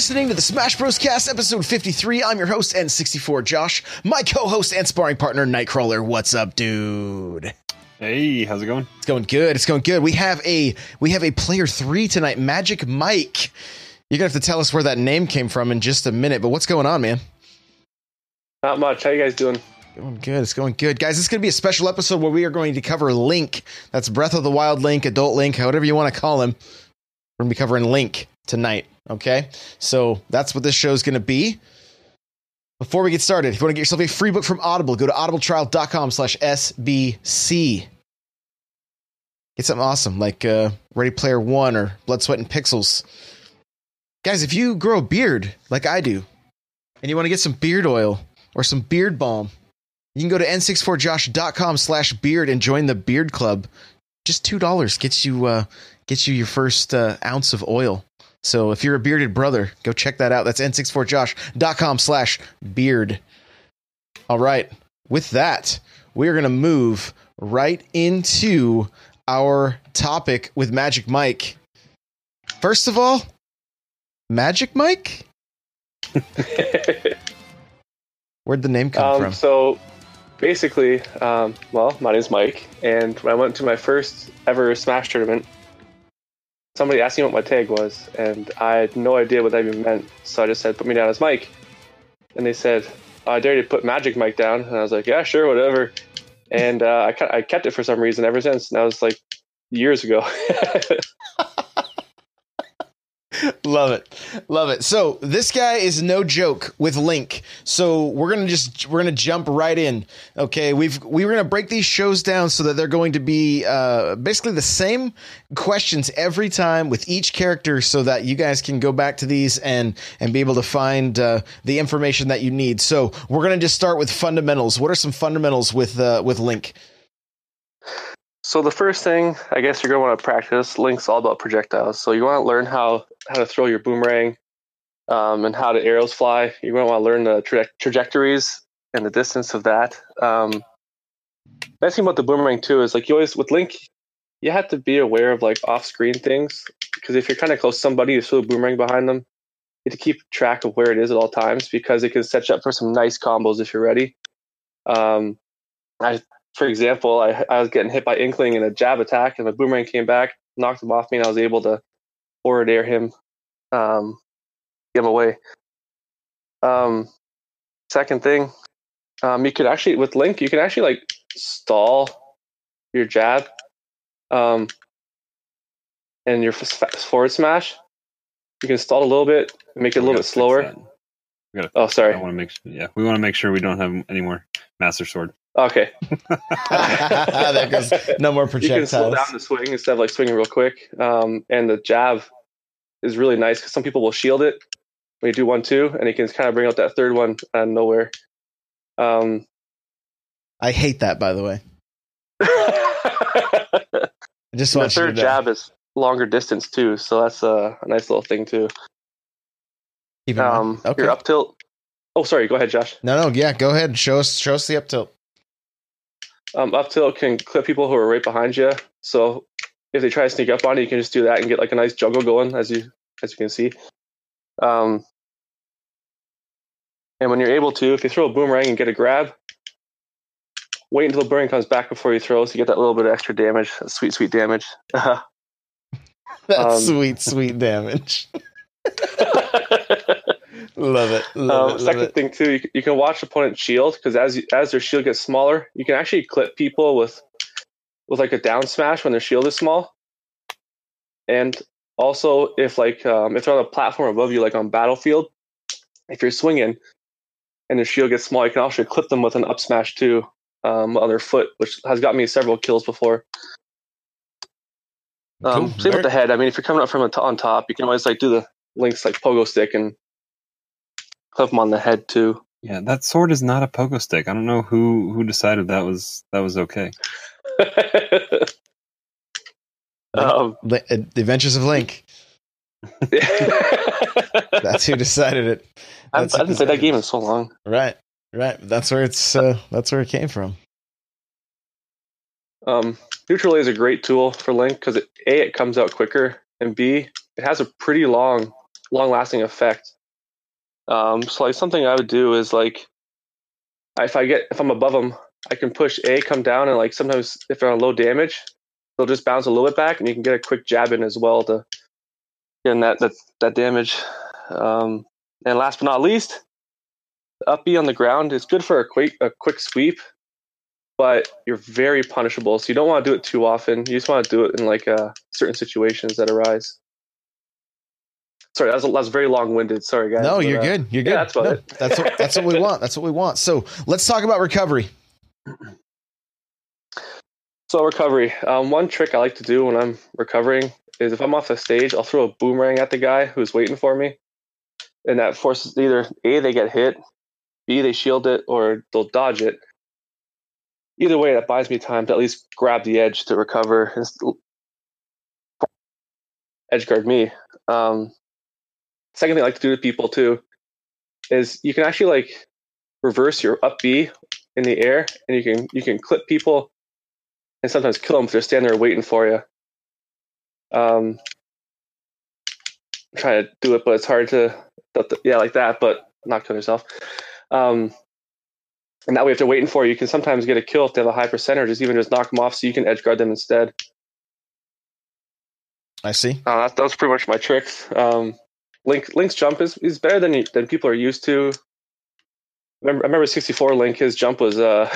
You're listening to the Smash Bros. Cast, episode 53. I'm your host, N64 Josh. My co host and sparring partner, Nightcrawler. What's up, dude? Hey, how's it going? It's going good. It's going good. We have a we have a player three tonight, Magic Mike. You're gonna have to tell us where that name came from in just a minute, but what's going on, man? Not much. How you guys doing? Going good. It's going good, guys. It's going to be a special episode where we are going to cover Link. That's Breath of the Wild Link, Adult Link, however you want to call him. We're going to be covering Link tonight. Okay, so that's what this show is going to be. Before we get started, if you want to get yourself a free book from Audible, go to audibletrial.com slash SBC. Get something awesome like uh, Ready Player One or Blood, Sweat, and Pixels. Guys, if you grow a beard like I do, and you want to get some beard oil or some beard balm, you can go to n64josh.com slash beard and join the beard club. Just $2 gets you, uh, gets you your first uh, ounce of oil. So if you're a bearded brother, go check that out. That's n64josh.com slash beard. All right. With that, we're going to move right into our topic with Magic Mike. First of all, Magic Mike? Where'd the name come um, from? So basically, um, well, my name's Mike, and when I went to my first ever Smash tournament, somebody asked me what my tag was, and I had no idea what that even meant. So I just said, "Put me down as Mike," and they said, "I dare you to put Magic Mike down," and I was like, "Yeah, sure, whatever." And uh, I I kept it for some reason ever since, and that was like years ago. Love it. Love it. So this guy is no joke with Link. So we're gonna just we're gonna jump right in. Okay, we've we were gonna break these shows down so that they're going to be uh, basically the same questions every time with each character, so that you guys can go back to these and and be able to find uh, the information that you need. So we're gonna just start with fundamentals. What are some fundamentals with uh, with Link? So the first thing I guess you're going to want to practice. Link's all about projectiles. So you want to learn how how to throw your boomerang um, and how the arrows fly. You're going to want to learn the tra- trajectories and the distance of that. Um, nice thing about the boomerang too is like you always with Link, you have to be aware of like off-screen things because if you're kind of close to somebody, you throw a boomerang behind them. You have to keep track of where it is at all times because it can set you up for some nice combos if you're ready. Um, I for example, I, I was getting hit by Inkling in a jab attack, and my boomerang came back, knocked him off me, and I was able to forward air him, um, get him away. Um, second thing, um, you could actually with Link, you can actually like stall your jab, um, and your forward smash. You can stall a little bit, make it a little bit slower. that. We gotta, Oh, I sorry. want to make sure, yeah, we want to make sure we don't have any more Master Sword. Okay, there goes no more projectiles. you can slow projectiles. down the swing instead of like swinging real quick. Um, and the jab is really nice because some people will shield it when you do one two, and you can kind of bring out that third one out of nowhere. Um, I hate that, by the way. I just want you to third know. jab is longer distance too, so that's a, a nice little thing too. Keep in mind. Um, okay. Your up tilt. Oh, sorry. Go ahead, Josh. No, no, yeah, go ahead. Show us, show us the up tilt. Um, up tilt can clip people who are right behind you. So if they try to sneak up on you, you can just do that and get like a nice juggle going, as you as you can see. Um, and when you're able to, if you throw a boomerang and get a grab, wait until the boomerang comes back before you throw, so you get that little bit of extra damage, sweet, sweet damage. That Um, sweet, sweet damage. love it. Love Um, it. Love second it. thing too, you, can- you can watch opponent shield because as you, as their shield gets smaller, you can actually clip people with with like a down smash when their shield is small. And also, if like um, if they're on a platform above you, like on battlefield, if you're swinging and their shield gets small, you can also clip them with an up smash too um, on their foot, which has got me several kills before. Um, Cool. Same with the head. I mean, if you're coming up from on top, you can always like do the links like pogo stick and clip them on the head too. Yeah, that sword is not a pogo stick. I don't know who who decided that was that was okay. um, Li- uh, the Adventures of Link. That's who decided it. I That's haven't I who haven't played that game it. in so long. Right, right. That's where it's. Uh, that's where it came from. Um, Neutral A is a great tool for Link because A, it comes out quicker, and B, it has a pretty long long lasting effect. Um, so like something I would do is like if I get if I'm above them, I can push A, come down, and like sometimes if they're on low damage, they'll just bounce a little bit back, and you can get a quick jab in as well to get in that that that damage. Um, and last but not least, up B on the ground is good for a quick a quick sweep, but you're very punishable. So you don't want to do it too often. You just want to do it in like uh, certain situations that arise. Sorry, that was, very long winded. Sorry, guys. No, but, you're uh, good. You're good. yeah, that's No, that's what, that's what we want. That's what we want. So let's talk about recovery. So recovery. Um, one trick I like to do when I'm recovering is if I'm off the stage, I'll throw a boomerang at the guy who's waiting for me, and that forces either a they get hit, b they shield it, or they'll dodge it. Either way, that buys me time to at least grab the edge to recover and edge guard me. Um, second thing I like to do to people too is you can actually like reverse your up B in the air, and you can you can clip people and sometimes kill them if they're standing there waiting for you. Um, I'm trying to do it, but it's hard to, yeah, like that, but not kill yourself. Um, and that way, if they're waiting for you, you can sometimes get a kill if they have a high percentage, just even just knock them off so you can edge guard them instead. I see. Uh, that, that was pretty much my tricks. Um, Link Link's jump is, is better than than people are used to. Remember, I remember 64 Link, his jump was uh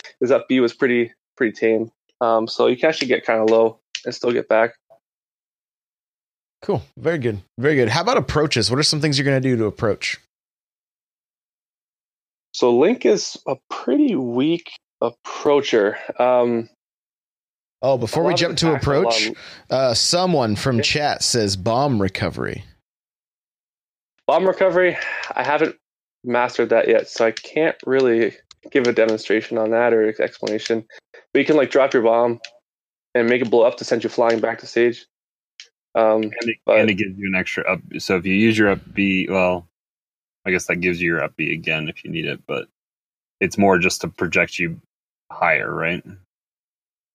his up B was pretty pretty tame. Um, so you can actually get kind of low and still get back. Cool. Very good. Very good. How about approaches? What are some things you're going to do to approach? So Link is a pretty weak approacher. Um, Oh, before we jump to attacks, a lot approach, of- uh, someone from chat says bomb recovery. Bomb recovery, I haven't mastered that yet, so I can't really give a demonstration on that or explanation. But you can like drop your bomb and make it blow up to send you flying back to stage. Um, And it, But- and it gives you an extra up. So if you use your up B, well, I guess that gives you your up B again if you need it, but it's more just to project you higher, right?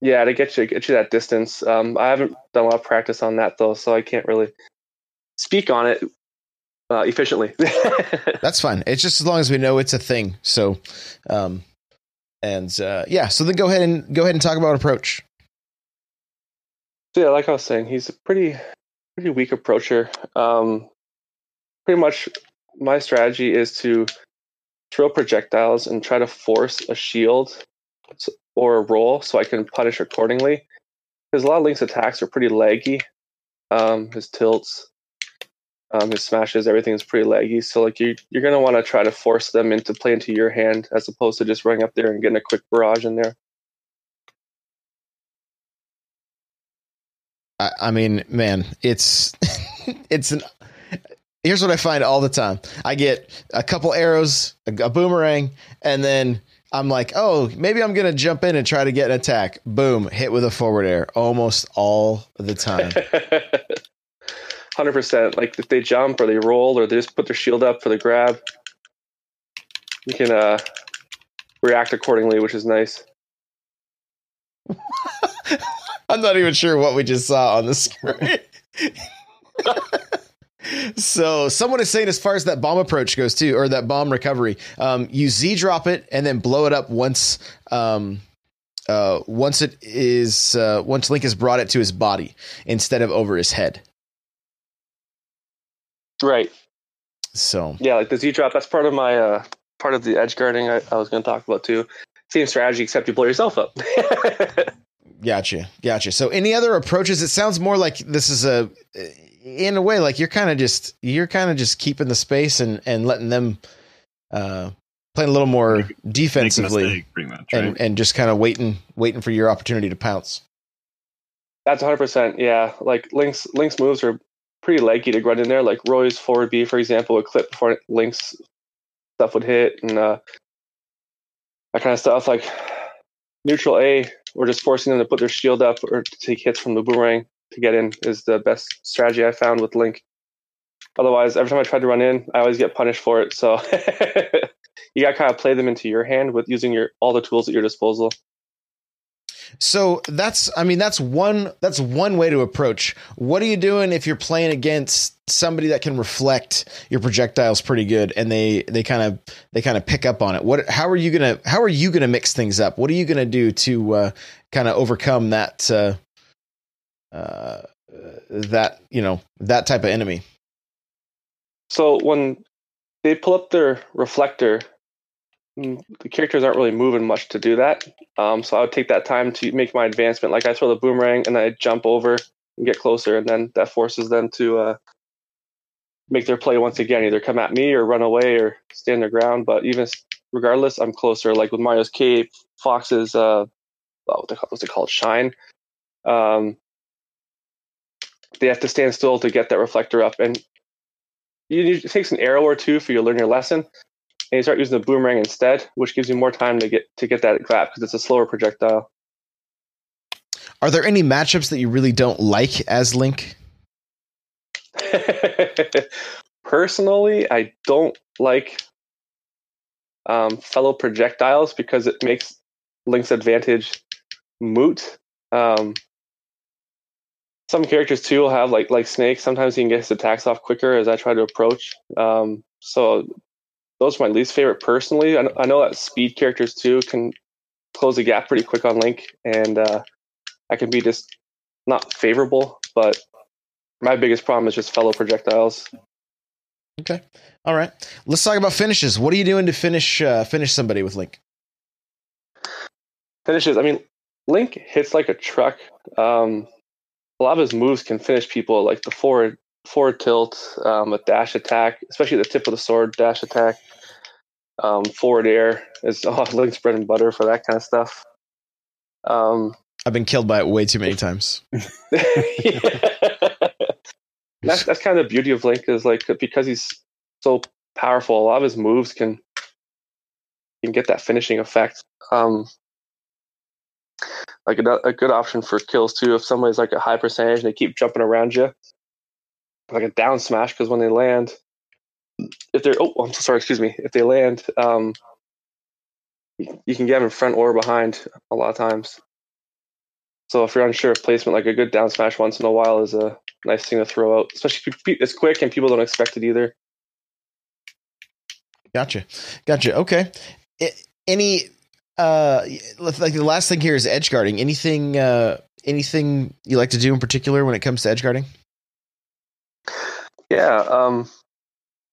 yeah, to get you get you that distance. Um, I haven't done a lot of practice on that though, so I can't really speak on it uh, efficiently. That's fine. It's just as long as we know it's a thing. So, um, and uh, yeah. So then go ahead and go ahead and talk about approach. So yeah, like I was saying, he's a pretty pretty weak approacher. Um, pretty much, my strategy is to throw projectiles and try to force a shield or a roll so I can punish accordingly. Because a lot of Link's attacks are pretty laggy. Um, his tilts, um, his smashes, everything is pretty laggy. So like you, you're gonna want to try to force them into play into your hand as opposed to just running up there and getting a quick barrage in there. I, I mean, man, it's it's an. Here's what I find all the time. I get a couple arrows, a, a boomerang, and then I'm like, oh, maybe I'm gonna jump in and try to get an attack. Boom, hit with a forward air almost all the time. Hundred percent. Like if they jump or they roll or they just put their shield up for the grab, you can uh, react accordingly, which is nice. I'm not even sure what we just saw on the screen. so someone is saying as far as that bomb approach goes too, or that bomb recovery, um, you Z drop it and then blow it up once um, uh, once it is uh, once Link has brought it to his body instead of over his head. Right. So Yeah, like the Z drop. That's part of my uh, part of the edge guarding I, I was going to talk about too. Same strategy, except you blow yourself up. Gotcha, gotcha. So, any other approaches? It sounds more like this is a, in a way, like you're kind of just you're kind of just keeping the space and and letting them uh, playing a little more Make- Make defensively mistake, pretty much. Right? and and just kind of waiting waiting for your opportunity to pounce. That's 100. percent Yeah, like Link's Link's moves are pretty leggy to run in there. Like Roy's forward B, for example, would clip before Link's stuff would hit, and uh, that kind of stuff. Like neutral A, we're just forcing them to put their shield up or to take hits from the boomerang to get in is the best strategy I found with Link. Otherwise, every time I tried to run in, I always get punished for it. So you got to kind of play them into your hand with using your all the tools at your disposal. So that's I mean that's one that's one way to approach. What are you doing if you're playing against somebody that can reflect your projectiles pretty good and they they kind of they kind of pick up on it. What how are you going to how are you going to mix things up? What are you going to do to uh, kind of overcome that uh, uh, that, you know, that type of enemy? So when they pull up their reflector, the characters aren't really moving much to do that. Um, so I would take that time to make my advancement. Like I throw the boomerang and I jump over and get closer, and then that forces them to uh, make their play once again, either come at me or run away or stand their ground. But even regardless, I'm closer. Like with Mario's Cape, Fox's uh, what they call, what's it called, Shine. Um, they have to stand still to get that reflector up, and you, it takes an arrow or two for you to learn your lesson, and you start using the boomerang instead, which gives you more time to get to get that grab because it's a slower projectile. Are there any matchups that you really don't like as Link? Personally, I don't like um, fellow projectiles because it makes Link's advantage moot. Um, some characters too will have like like Snake. Sometimes he can get his attacks off quicker as I try to approach. Um, so those are my least favorite personally. I, I, know that speed characters too can close the gap pretty quick on Link, and uh, I can be just not favorable. But my biggest problem is just fellow projectiles. Okay, all right. Let's talk about finishes. What are you doing to finish uh, finish somebody with Link? Finishes. I mean, Link hits like a truck. Um, a lot of his moves can finish people, like the forward forward tilt, um, a dash attack, especially the tip of the sword dash attack. Um, forward air is oh, Link's bread and butter for that kind of stuff. Um, I've been killed by it way too many times. that's that's kind of the beauty of Link is like because he's so powerful, a lot of his moves can can get that finishing effect. Um, like a, a good option for kills too. If somebody's like a high percentage and they keep jumping around you, like a down smash, because when they land, if they're oh, I'm so sorry, excuse me, if they land, um, you can get them in front or behind a lot of times. So if you're unsure of placement, like a good down smash once in a while is a nice thing to throw out, especially if it's quick and people don't expect it either. Gotcha, gotcha. Okay, any uh, like the last thing here is edge guarding. Anything, uh, anything you like to do in particular when it comes to edge guarding? Yeah, um,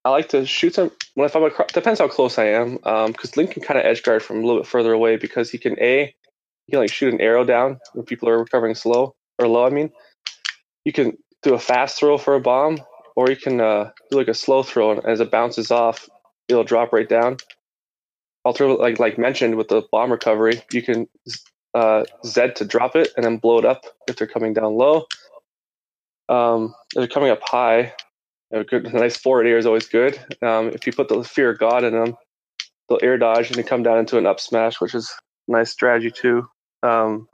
I like to shoot them when if I'm across, depends how close I am. Um, because Link can kind of edge guard from a little bit further away because he can a he can like shoot an arrow down when people are recovering slow or low. I mean, you can do a fast throw for a bomb, or you can uh, do like a slow throw, and as it bounces off, it'll drop right down alternative, like like mentioned with the bomb recovery, you can uh, Z to drop it and then blow it up if they're coming down low. Um, if they're coming up high, a good, a nice forward air is always good. Um, if you put the fear of God in them, they'll air dodge and they come down into an up smash, which is a nice strategy too. Um,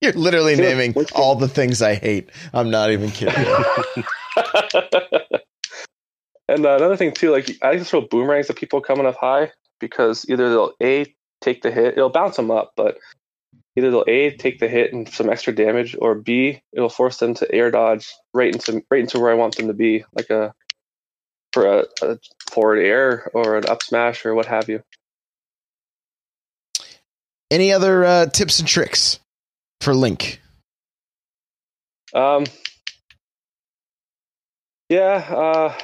You're literally naming all the things I hate. I'm not even kidding. and uh, another thing too, like I like to throw boomerangs at people coming up high because either they'll a take the hit, it'll bounce them up, but either they'll a take the hit and some extra damage, or b it'll force them to air dodge right into right into where I want them to be, like a for a, a forward air or an up smash or what have you. Any other uh, tips and tricks for Link? Um. Yeah. Uh,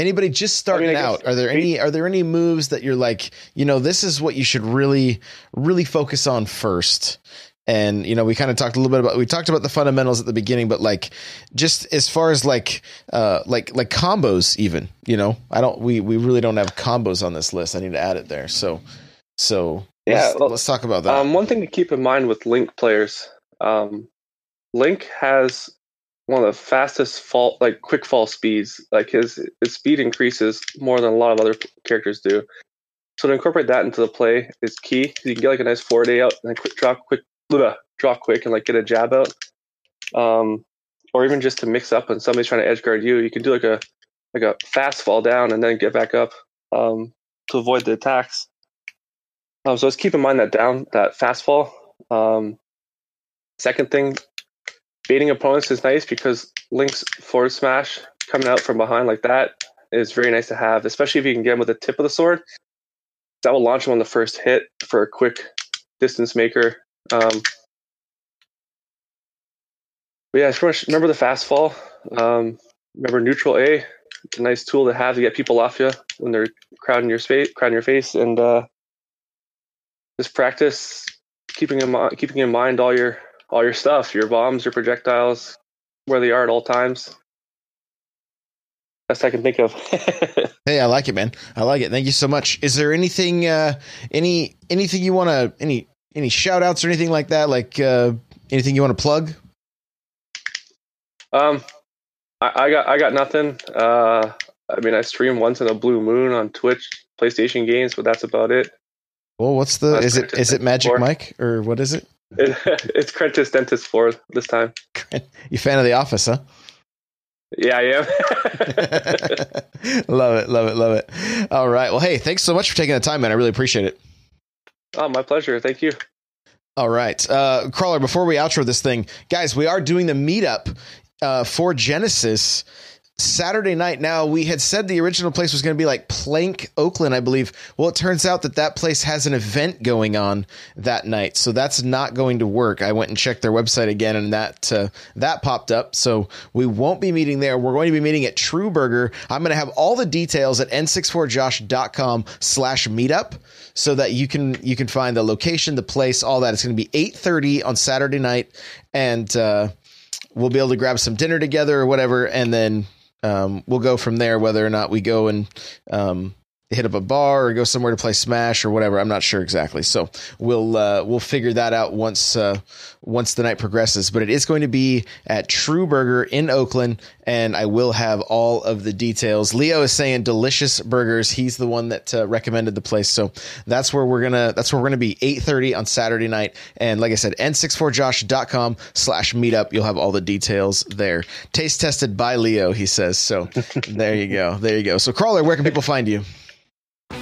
Anybody just starting I mean, out? Are there any are there any moves that you're like, you know, this is what you should really really focus on first? And you know, we kind of talked a little bit about we talked about the fundamentals at the beginning, but like just as far as like uh like like combos even, you know, I don't we we really don't have combos on this list. I need to add it there. So so yeah, let's, well, let's talk about that. Um, one thing to keep in mind with Link players, um, Link has one of the fastest fall like quick fall speeds. Like his his speed increases more than a lot of other characters do. So to incorporate that into the play is key. You can get like a nice four day out and then quick draw quick blah, draw quick and like get a jab out. Um, or even just to mix up when somebody's trying to edge guard you, you can do like a like a fast fall down and then get back up um, to avoid the attacks. Um, so just keep in mind that down that fast fall. Um, second thing, baiting opponents is nice because Link's forward smash coming out from behind like that is very nice to have, especially if you can get him with the tip of the sword. That will launch him on the first hit for a quick distance maker. Um, but yeah, remember the fast fall. Um, remember neutral A. It's a nice tool to have to get people off you when they're crowding your space, crowding your face, and uh, just practice keeping in mind, keeping in mind all your all your stuff, your bombs, your projectiles, where they are at all times. Best I can think of. hey, I like it, man. I like it. Thank you so much. Is there anything, uh, any anything you want to, any any shout outs or anything like that? Like uh, anything you want to plug? Um, I, I got I got nothing. Uh, I mean, I stream once in a blue moon on Twitch, PlayStation games, but that's about it. Well, what's the? Is it is it Magic 4. Mike or what is it? It it's Crentus Dentist Four this time. you fan of The Office, huh? Yeah, I am. love it, love it, love it. All right. Well, hey, thanks so much for taking the time, man. I really appreciate it. Oh, my pleasure. Thank you. All right. Uh, Crawler, before we outro this thing, guys, we are doing the meetup uh, for Genesis Saturday night. Now, we had said the original place was going to be like Plank, Oakland, I believe. Well, it turns out that that place has an event going on that night, so that's not going to work. I went and checked their website again, and that uh, that popped up. So we won't be meeting there. We're going to be meeting at True Burger. I'm going to have all the details at n64josh.com slash meetup so that you can you can find the location, the place, all that. It's going to be 8:30 on Saturday night, and uh, we'll be able to grab some dinner together or whatever, and then um, we'll go from there. Whether or not we go and um, hit up a bar or go somewhere to play Smash or whatever. I'm not sure exactly. So we'll uh, we'll figure that out once uh, once the night progresses. But it is going to be at True Burger in Oakland, and I will have all of the details. Leo is saying delicious burgers. He's the one that uh, recommended the place, so that's where we're gonna that's where we're gonna be 8:30 on Saturday night. And like I said, n64josh.com slash meetup. You'll have all the details there. Taste tested by Leo, he says. So there you go. There you go. So crawler, where can people find you?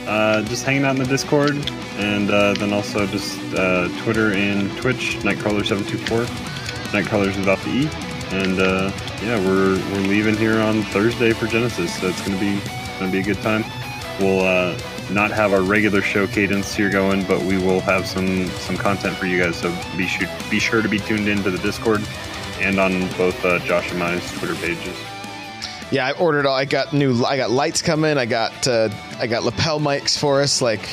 Uh, just hanging out in the Discord, and uh, then also just uh, Twitter and Twitch, Nightcrawler724. Nightcrawler's without the E. And uh, yeah, we're we're leaving here on Thursday for Genesis, so it's gonna be gonna be a good time. We'll uh, not have our regular show cadence here going, but we will have some some content for you guys. So be sure be sure to be tuned into the Discord and on both uh, Josh and my Twitter pages. Yeah, I ordered all. I got new. I got lights coming. I got uh, I got lapel mics for us. Like,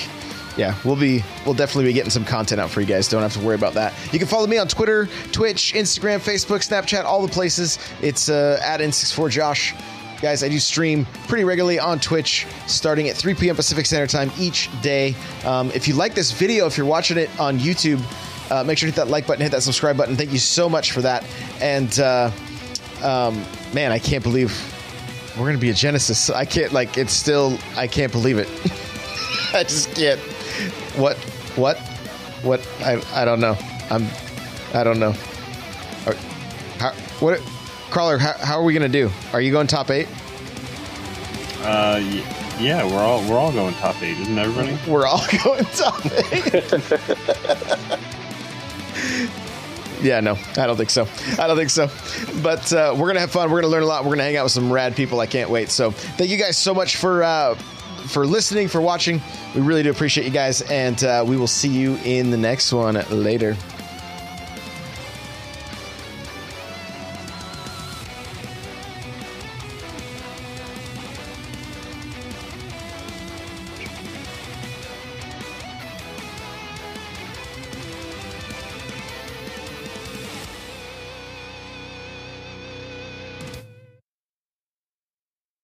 yeah, we'll be we'll definitely be getting some content out for you guys. Don't have to worry about that. You can follow me on Twitter, Twitch, Instagram, Facebook, Snapchat, all the places. It's uh, at n64josh. Guys, I do stream pretty regularly on Twitch starting at 3 p.m. Pacific Standard Time each day. Um, if you like this video, if you're watching it on YouTube, uh, make sure to hit that like button, hit that subscribe button. Thank you so much for that. And uh, um, man, I can't believe we're gonna be a Genesis. I can't like it's still I can't believe it. I just can't. What? What? What? I I don't know. I'm I don't know. Are, how, what? Crawler, how, how are we gonna do? Are you going top eight? Uh, yeah, we're all we're all going top eight, isn't everybody? We're all going top eight. Yeah, no, I don't think so. I don't think so. But uh, we're gonna have fun. We're gonna learn a lot. We're gonna hang out with some rad people. I can't wait. So thank you guys so much for uh, for listening, for watching. We really do appreciate you guys, and uh, we will see you in the next one later.